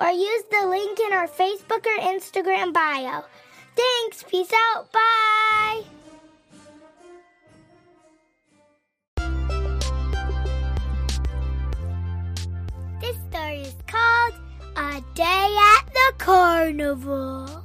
or use the link in our Facebook or Instagram bio. Thanks. Peace out. Bye. This story is called A Day at the Carnival.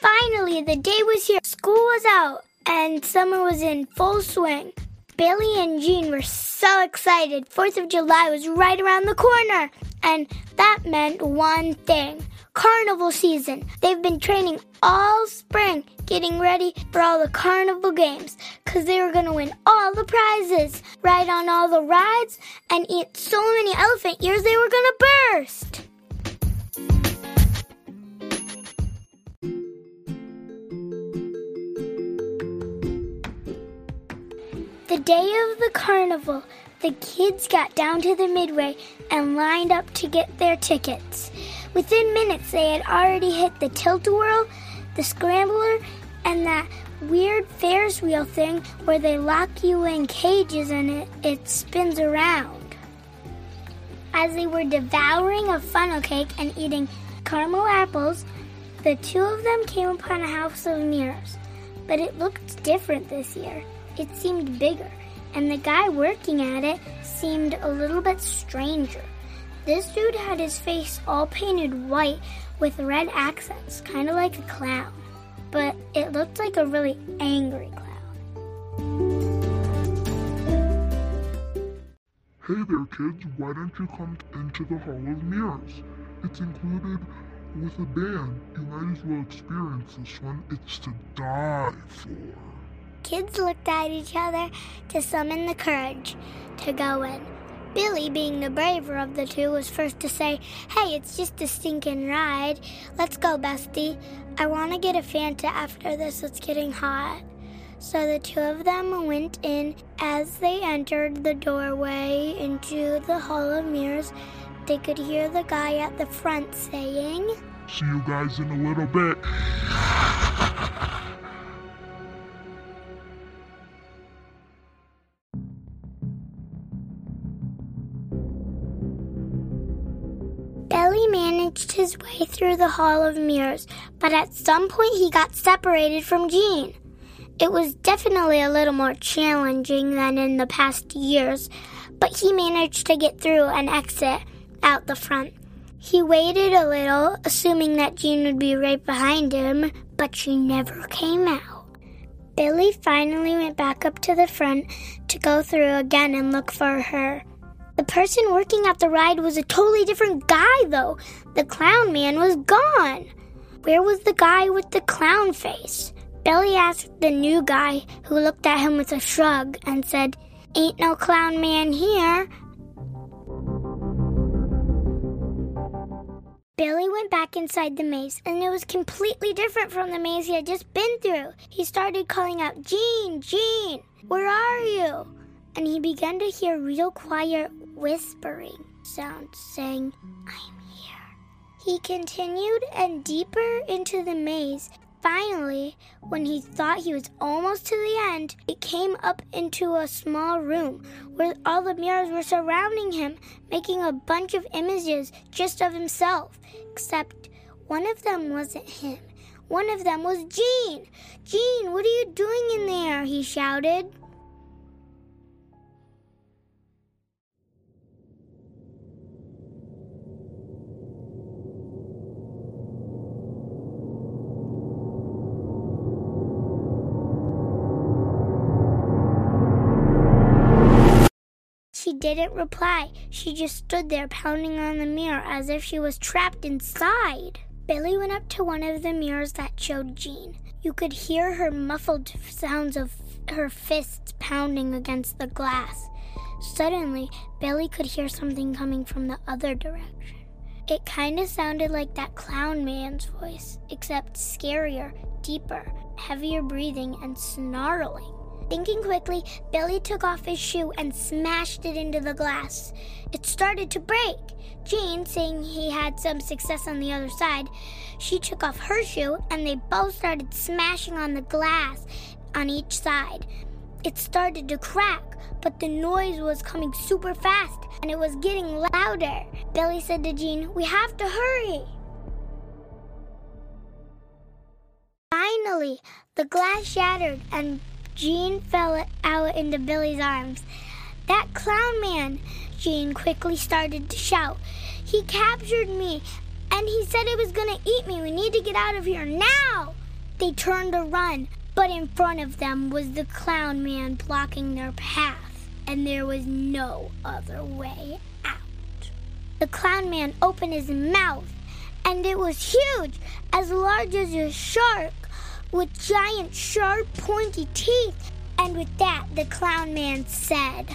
Finally, the day was here. School was out, and summer was in full swing. Billy and Jean were so excited. Fourth of July was right around the corner, and that meant one thing carnival season. They've been training all spring, getting ready for all the carnival games, because they were going to win all the prizes, ride on all the rides, and eat so many elephant ears they were going to burst. The day of the carnival, the kids got down to the midway and lined up to get their tickets. Within minutes, they had already hit the tilt-a-whirl, the scrambler, and that weird Ferris wheel thing where they lock you in cages and it, it spins around. As they were devouring a funnel cake and eating caramel apples, the two of them came upon a house of mirrors. But it looked different this year. It seemed bigger, and the guy working at it seemed a little bit stranger. This dude had his face all painted white with red accents, kind of like a clown, but it looked like a really angry clown. Hey there, kids, why don't you come into the Hall of Mirrors? It's included with a band. You might as well experience this one. It's to die for. Kids looked at each other to summon the courage to go in. Billy, being the braver of the two, was first to say, Hey, it's just a stinking ride. Let's go, bestie. I want to get a Fanta after this. It's getting hot. So the two of them went in. As they entered the doorway into the Hall of Mirrors, they could hear the guy at the front saying, See you guys in a little bit. managed his way through the Hall of Mirrors, but at some point he got separated from Jean. It was definitely a little more challenging than in the past years, but he managed to get through and exit out the front. He waited a little, assuming that Jean would be right behind him, but she never came out. Billy finally went back up to the front to go through again and look for her. The person working at the ride was a totally different guy, though. The clown man was gone. Where was the guy with the clown face? Billy asked the new guy, who looked at him with a shrug and said, Ain't no clown man here. Billy went back inside the maze, and it was completely different from the maze he had just been through. He started calling out, Jean, Jean, where are you? And he began to hear real quiet whispering sounds saying, I'm here. He continued and deeper into the maze. Finally, when he thought he was almost to the end, it came up into a small room where all the mirrors were surrounding him, making a bunch of images just of himself. Except one of them wasn't him. One of them was Jean. Jean, what are you doing in there? He shouted. Didn't reply. She just stood there pounding on the mirror as if she was trapped inside. Billy went up to one of the mirrors that showed Jean. You could hear her muffled sounds of her fists pounding against the glass. Suddenly, Billy could hear something coming from the other direction. It kind of sounded like that clown man's voice, except scarier, deeper, heavier breathing, and snarling. Thinking quickly, Billy took off his shoe and smashed it into the glass. It started to break. Jean, saying he had some success on the other side, she took off her shoe and they both started smashing on the glass on each side. It started to crack, but the noise was coming super fast and it was getting louder. Billy said to Jean, We have to hurry. Finally, the glass shattered and Jean fell out into Billy's arms. That clown man, Jean quickly started to shout. He captured me and he said he was going to eat me. We need to get out of here now. They turned to run, but in front of them was the clown man blocking their path, and there was no other way out. The clown man opened his mouth, and it was huge, as large as a shark with giant, sharp, pointy teeth. And with that, the clown man said,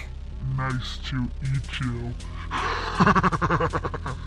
Nice to eat you.